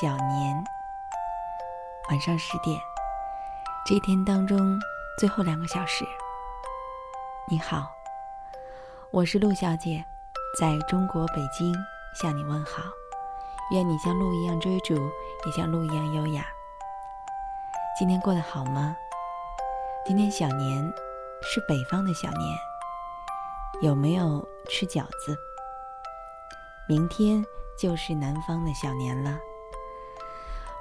小年晚上十点，这一天当中最后两个小时。你好，我是陆小姐，在中国北京向你问好。愿你像鹿一样追逐，也像鹿一样优雅。今天过得好吗？今天小年是北方的小年。有没有吃饺子？明天就是南方的小年了。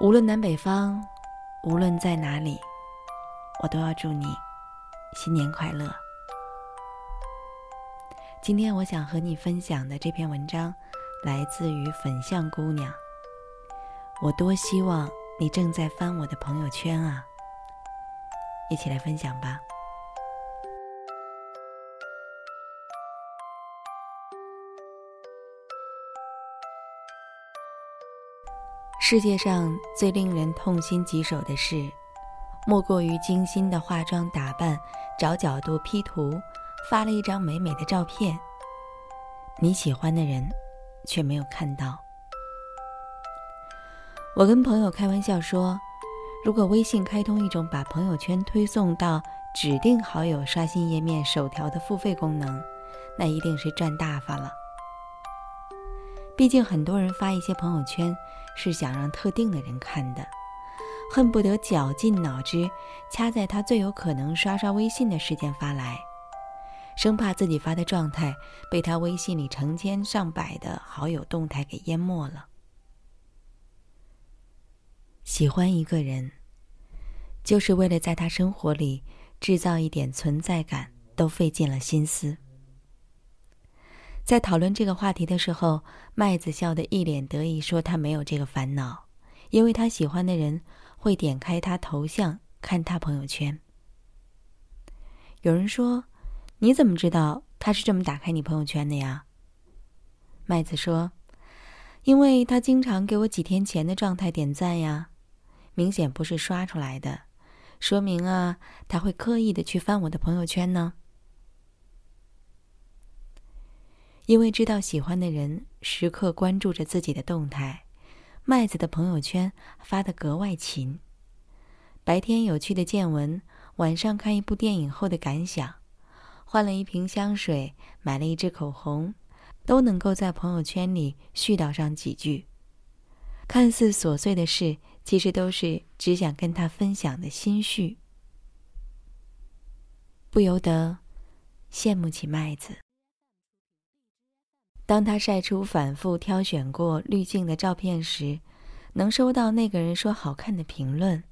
无论南北方，无论在哪里，我都要祝你新年快乐。今天我想和你分享的这篇文章，来自于粉象姑娘。我多希望你正在翻我的朋友圈啊！一起来分享吧。世界上最令人痛心疾首的事，莫过于精心的化妆打扮，找角度 P 图，发了一张美美的照片，你喜欢的人却没有看到。我跟朋友开玩笑说，如果微信开通一种把朋友圈推送到指定好友刷新页面首条的付费功能，那一定是赚大发了。毕竟很多人发一些朋友圈是想让特定的人看的，恨不得绞尽脑汁掐在他最有可能刷刷微信的时间发来，生怕自己发的状态被他微信里成千上百的好友动态给淹没了。喜欢一个人，就是为了在他生活里制造一点存在感，都费尽了心思。在讨论这个话题的时候，麦子笑得一脸得意，说他没有这个烦恼，因为他喜欢的人会点开他头像看他朋友圈。有人说：“你怎么知道他是这么打开你朋友圈的呀？”麦子说：“因为他经常给我几天前的状态点赞呀，明显不是刷出来的，说明啊，他会刻意的去翻我的朋友圈呢。”因为知道喜欢的人时刻关注着自己的动态，麦子的朋友圈发得格外勤。白天有趣的见闻，晚上看一部电影后的感想，换了一瓶香水，买了一支口红，都能够在朋友圈里絮叨上几句。看似琐碎的事，其实都是只想跟他分享的心绪，不由得羡慕起麦子。当他晒出反复挑选过滤镜的照片时，能收到那个人说好看的评论；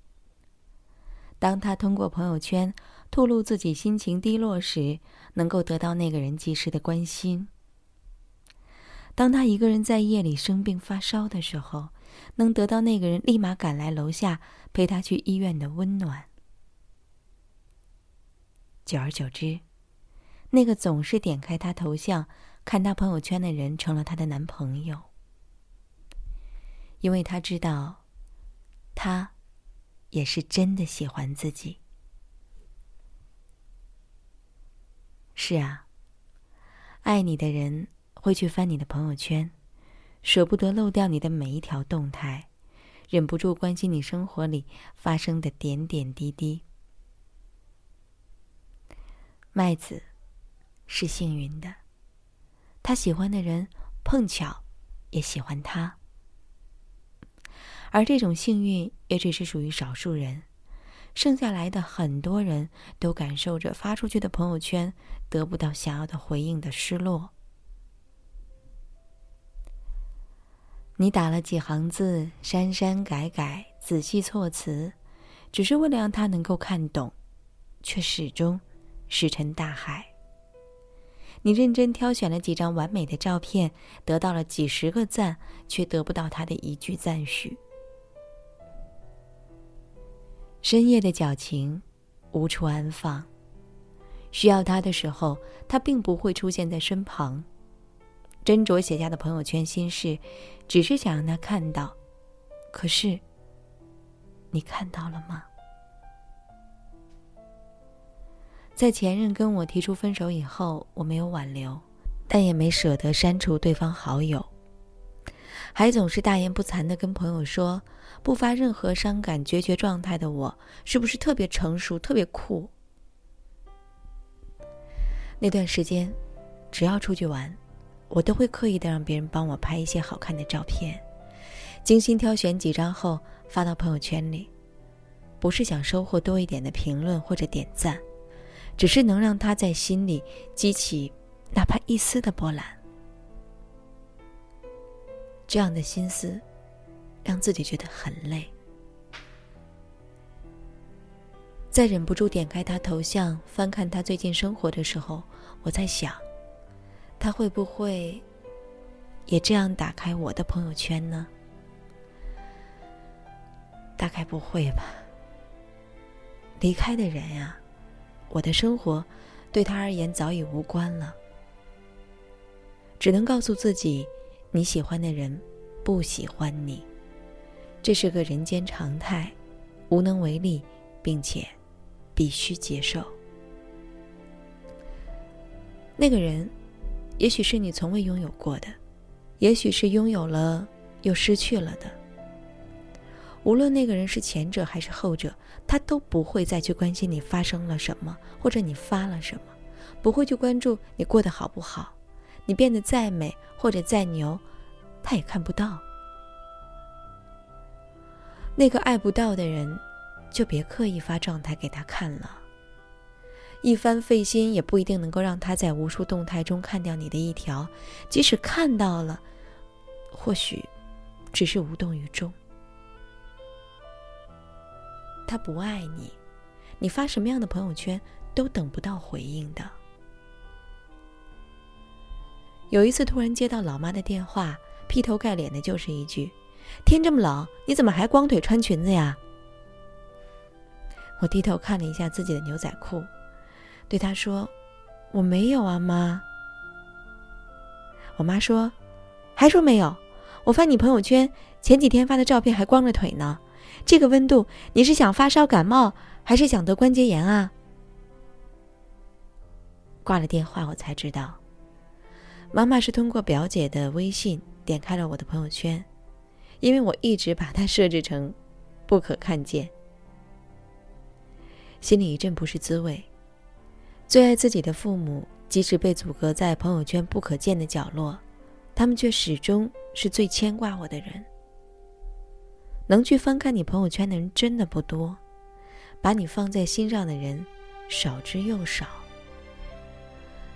当他通过朋友圈吐露自己心情低落时，能够得到那个人及时的关心；当他一个人在夜里生病发烧的时候，能得到那个人立马赶来楼下陪他去医院的温暖。久而久之，那个总是点开他头像。看她朋友圈的人成了她的男朋友，因为她知道，他也是真的喜欢自己。是啊，爱你的人会去翻你的朋友圈，舍不得漏掉你的每一条动态，忍不住关心你生活里发生的点点滴滴。麦子是幸运的。他喜欢的人碰巧也喜欢他，而这种幸运也只是属于少数人，剩下来的很多人都感受着发出去的朋友圈得不到想要的回应的失落。你打了几行字，删删改改，仔细措辞，只是为了让他能够看懂，却始终石沉大海。你认真挑选了几张完美的照片，得到了几十个赞，却得不到他的一句赞许。深夜的矫情，无处安放。需要他的时候，他并不会出现在身旁。斟酌写下的朋友圈心事，只是想让他看到。可是，你看到了吗？在前任跟我提出分手以后，我没有挽留，但也没舍得删除对方好友，还总是大言不惭的跟朋友说，不发任何伤感决绝状态的我，是不是特别成熟、特别酷？那段时间，只要出去玩，我都会刻意的让别人帮我拍一些好看的照片，精心挑选几张后发到朋友圈里，不是想收获多一点的评论或者点赞。只是能让他在心里激起哪怕一丝的波澜，这样的心思让自己觉得很累。在忍不住点开他头像翻看他最近生活的时候，我在想，他会不会也这样打开我的朋友圈呢？大概不会吧。离开的人呀。我的生活，对他而言早已无关了。只能告诉自己，你喜欢的人不喜欢你，这是个人间常态，无能为力，并且必须接受。那个人，也许是你从未拥有过的，也许是拥有了又失去了的。无论那个人是前者还是后者，他都不会再去关心你发生了什么，或者你发了什么，不会去关注你过得好不好，你变得再美或者再牛，他也看不到。那个爱不到的人，就别刻意发状态给他看了。一番费心也不一定能够让他在无数动态中看掉你的一条，即使看到了，或许只是无动于衷。他不爱你，你发什么样的朋友圈都等不到回应的。有一次突然接到老妈的电话，劈头盖脸的就是一句：“天这么冷，你怎么还光腿穿裙子呀？”我低头看了一下自己的牛仔裤，对他说：“我没有啊，妈。”我妈说：“还说没有？我翻你朋友圈，前几天发的照片还光着腿呢。”这个温度，你是想发烧感冒，还是想得关节炎啊？挂了电话，我才知道，妈妈是通过表姐的微信点开了我的朋友圈，因为我一直把它设置成不可看见，心里一阵不是滋味。最爱自己的父母，即使被阻隔在朋友圈不可见的角落，他们却始终是最牵挂我的人。能去翻看你朋友圈的人真的不多，把你放在心上的人少之又少。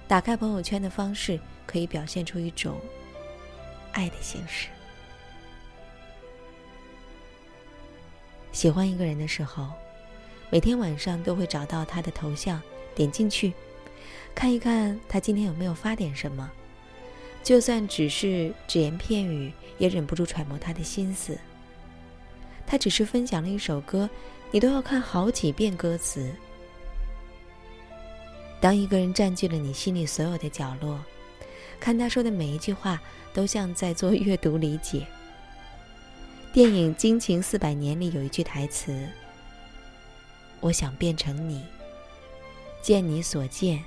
打开朋友圈的方式可以表现出一种爱的形式。喜欢一个人的时候，每天晚上都会找到他的头像，点进去，看一看他今天有没有发点什么，就算只是只言片语，也忍不住揣摩他的心思。他只是分享了一首歌，你都要看好几遍歌词。当一个人占据了你心里所有的角落，看他说的每一句话，都像在做阅读理解。电影《惊情四百年》里有一句台词：“我想变成你，见你所见，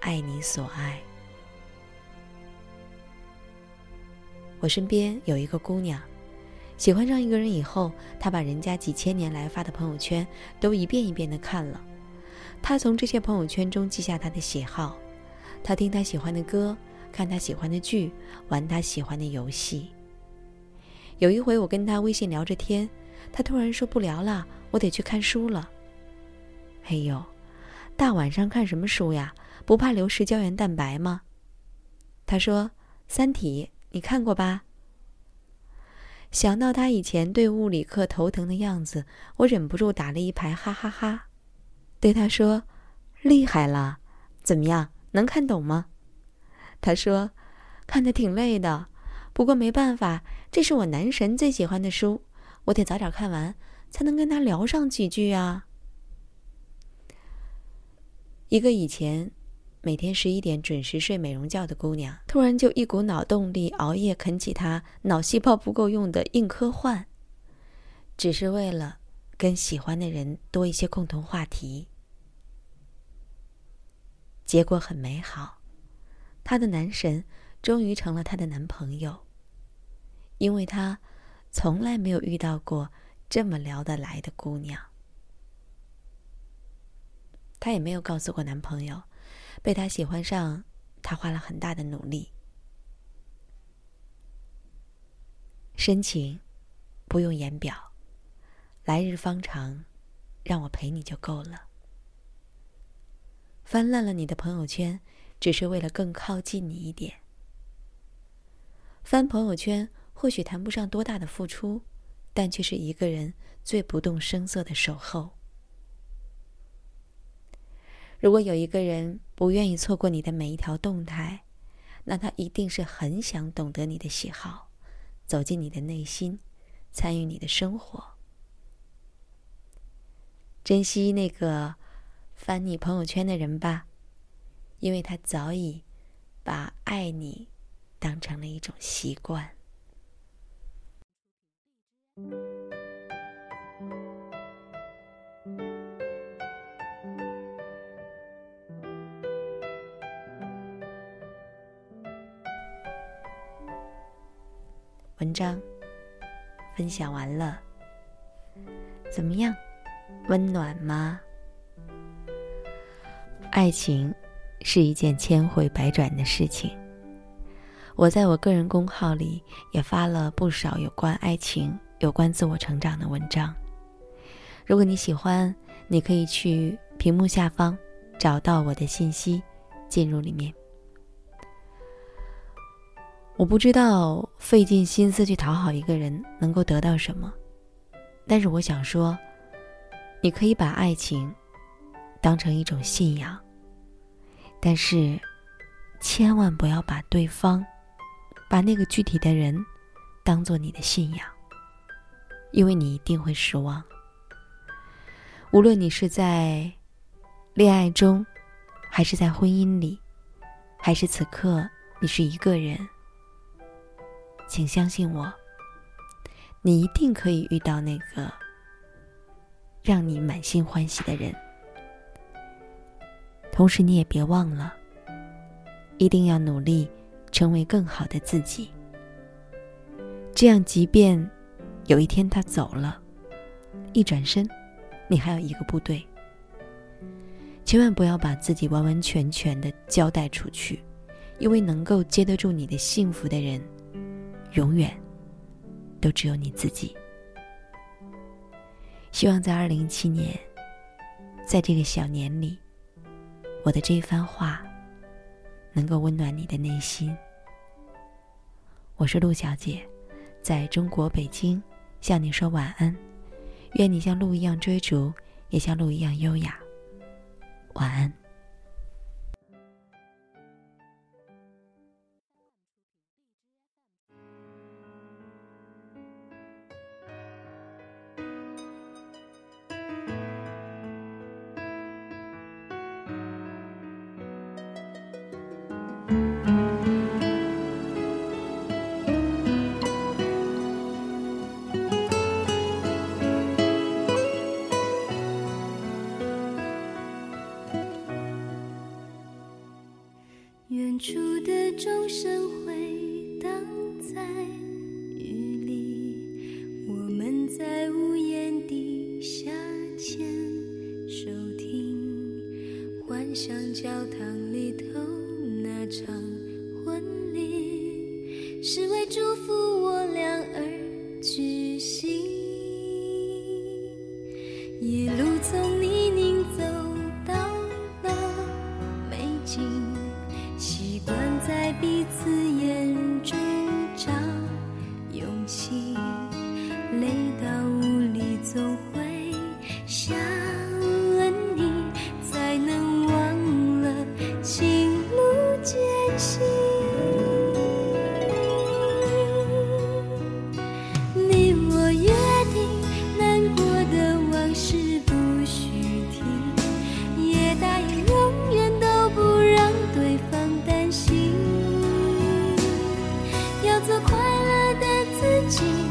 爱你所爱。”我身边有一个姑娘。喜欢上一个人以后，他把人家几千年来发的朋友圈都一遍一遍的看了。他从这些朋友圈中记下他的喜好，他听他喜欢的歌，看他喜欢的剧，玩他喜欢的游戏。有一回我跟他微信聊着天，他突然说不聊了，我得去看书了。哎呦，大晚上看什么书呀？不怕流失胶原蛋白吗？他说《三体》，你看过吧？想到他以前对物理课头疼的样子，我忍不住打了一排哈哈哈，对他说：“厉害了，怎么样，能看懂吗？”他说：“看的挺累的，不过没办法，这是我男神最喜欢的书，我得早点看完，才能跟他聊上几句啊。”一个以前。每天十一点准时睡美容觉的姑娘，突然就一股脑动力熬夜啃起她脑细胞不够用的硬科幻，只是为了跟喜欢的人多一些共同话题。结果很美好，她的男神终于成了她的男朋友，因为她从来没有遇到过这么聊得来的姑娘。她也没有告诉过男朋友，被他喜欢上，他花了很大的努力。深情，不用言表，来日方长，让我陪你就够了。翻烂了你的朋友圈，只是为了更靠近你一点。翻朋友圈或许谈不上多大的付出，但却是一个人最不动声色的守候。如果有一个人不愿意错过你的每一条动态，那他一定是很想懂得你的喜好。走进你的内心，参与你的生活，珍惜那个翻你朋友圈的人吧，因为他早已把爱你当成了一种习惯。文章分享完了，怎么样？温暖吗？爱情是一件千回百转的事情。我在我个人公号里也发了不少有关爱情、有关自我成长的文章。如果你喜欢，你可以去屏幕下方找到我的信息，进入里面。我不知道费尽心思去讨好一个人能够得到什么，但是我想说，你可以把爱情当成一种信仰，但是千万不要把对方、把那个具体的人当做你的信仰，因为你一定会失望。无论你是在恋爱中，还是在婚姻里，还是此刻你是一个人。请相信我，你一定可以遇到那个让你满心欢喜的人。同时，你也别忘了，一定要努力成为更好的自己。这样，即便有一天他走了，一转身，你还有一个部队。千万不要把自己完完全全的交代出去，因为能够接得住你的幸福的人。永远都只有你自己。希望在二零一七年，在这个小年里，我的这一番话能够温暖你的内心。我是陆小姐，在中国北京向你说晚安。愿你像鹿一样追逐，也像鹿一样优雅。晚安。远处的钟声回荡在雨里我们在屋檐底下牵手听幻想教堂里头那场心。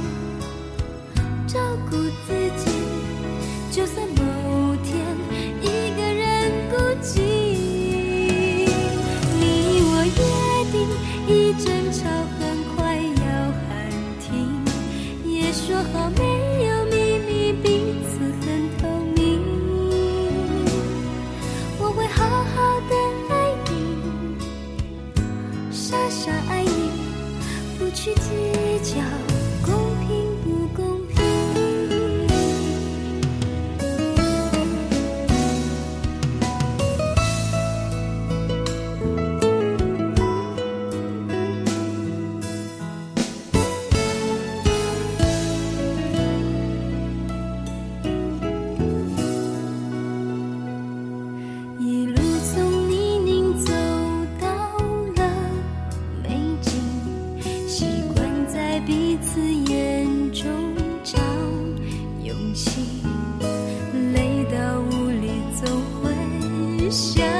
想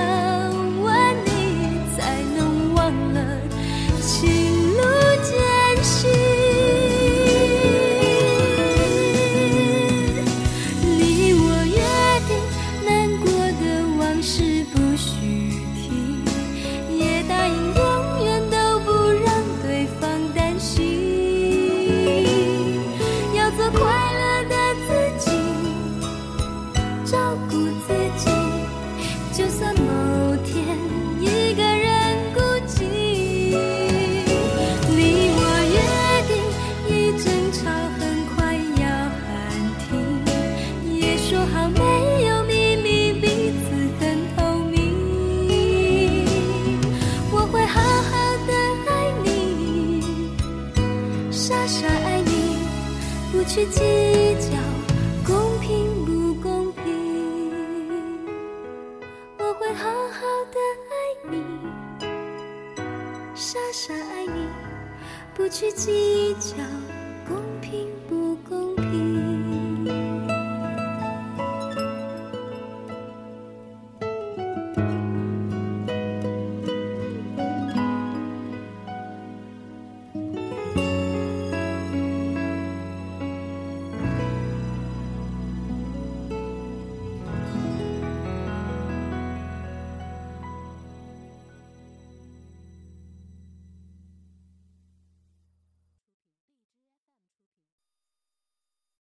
比较公平不公平？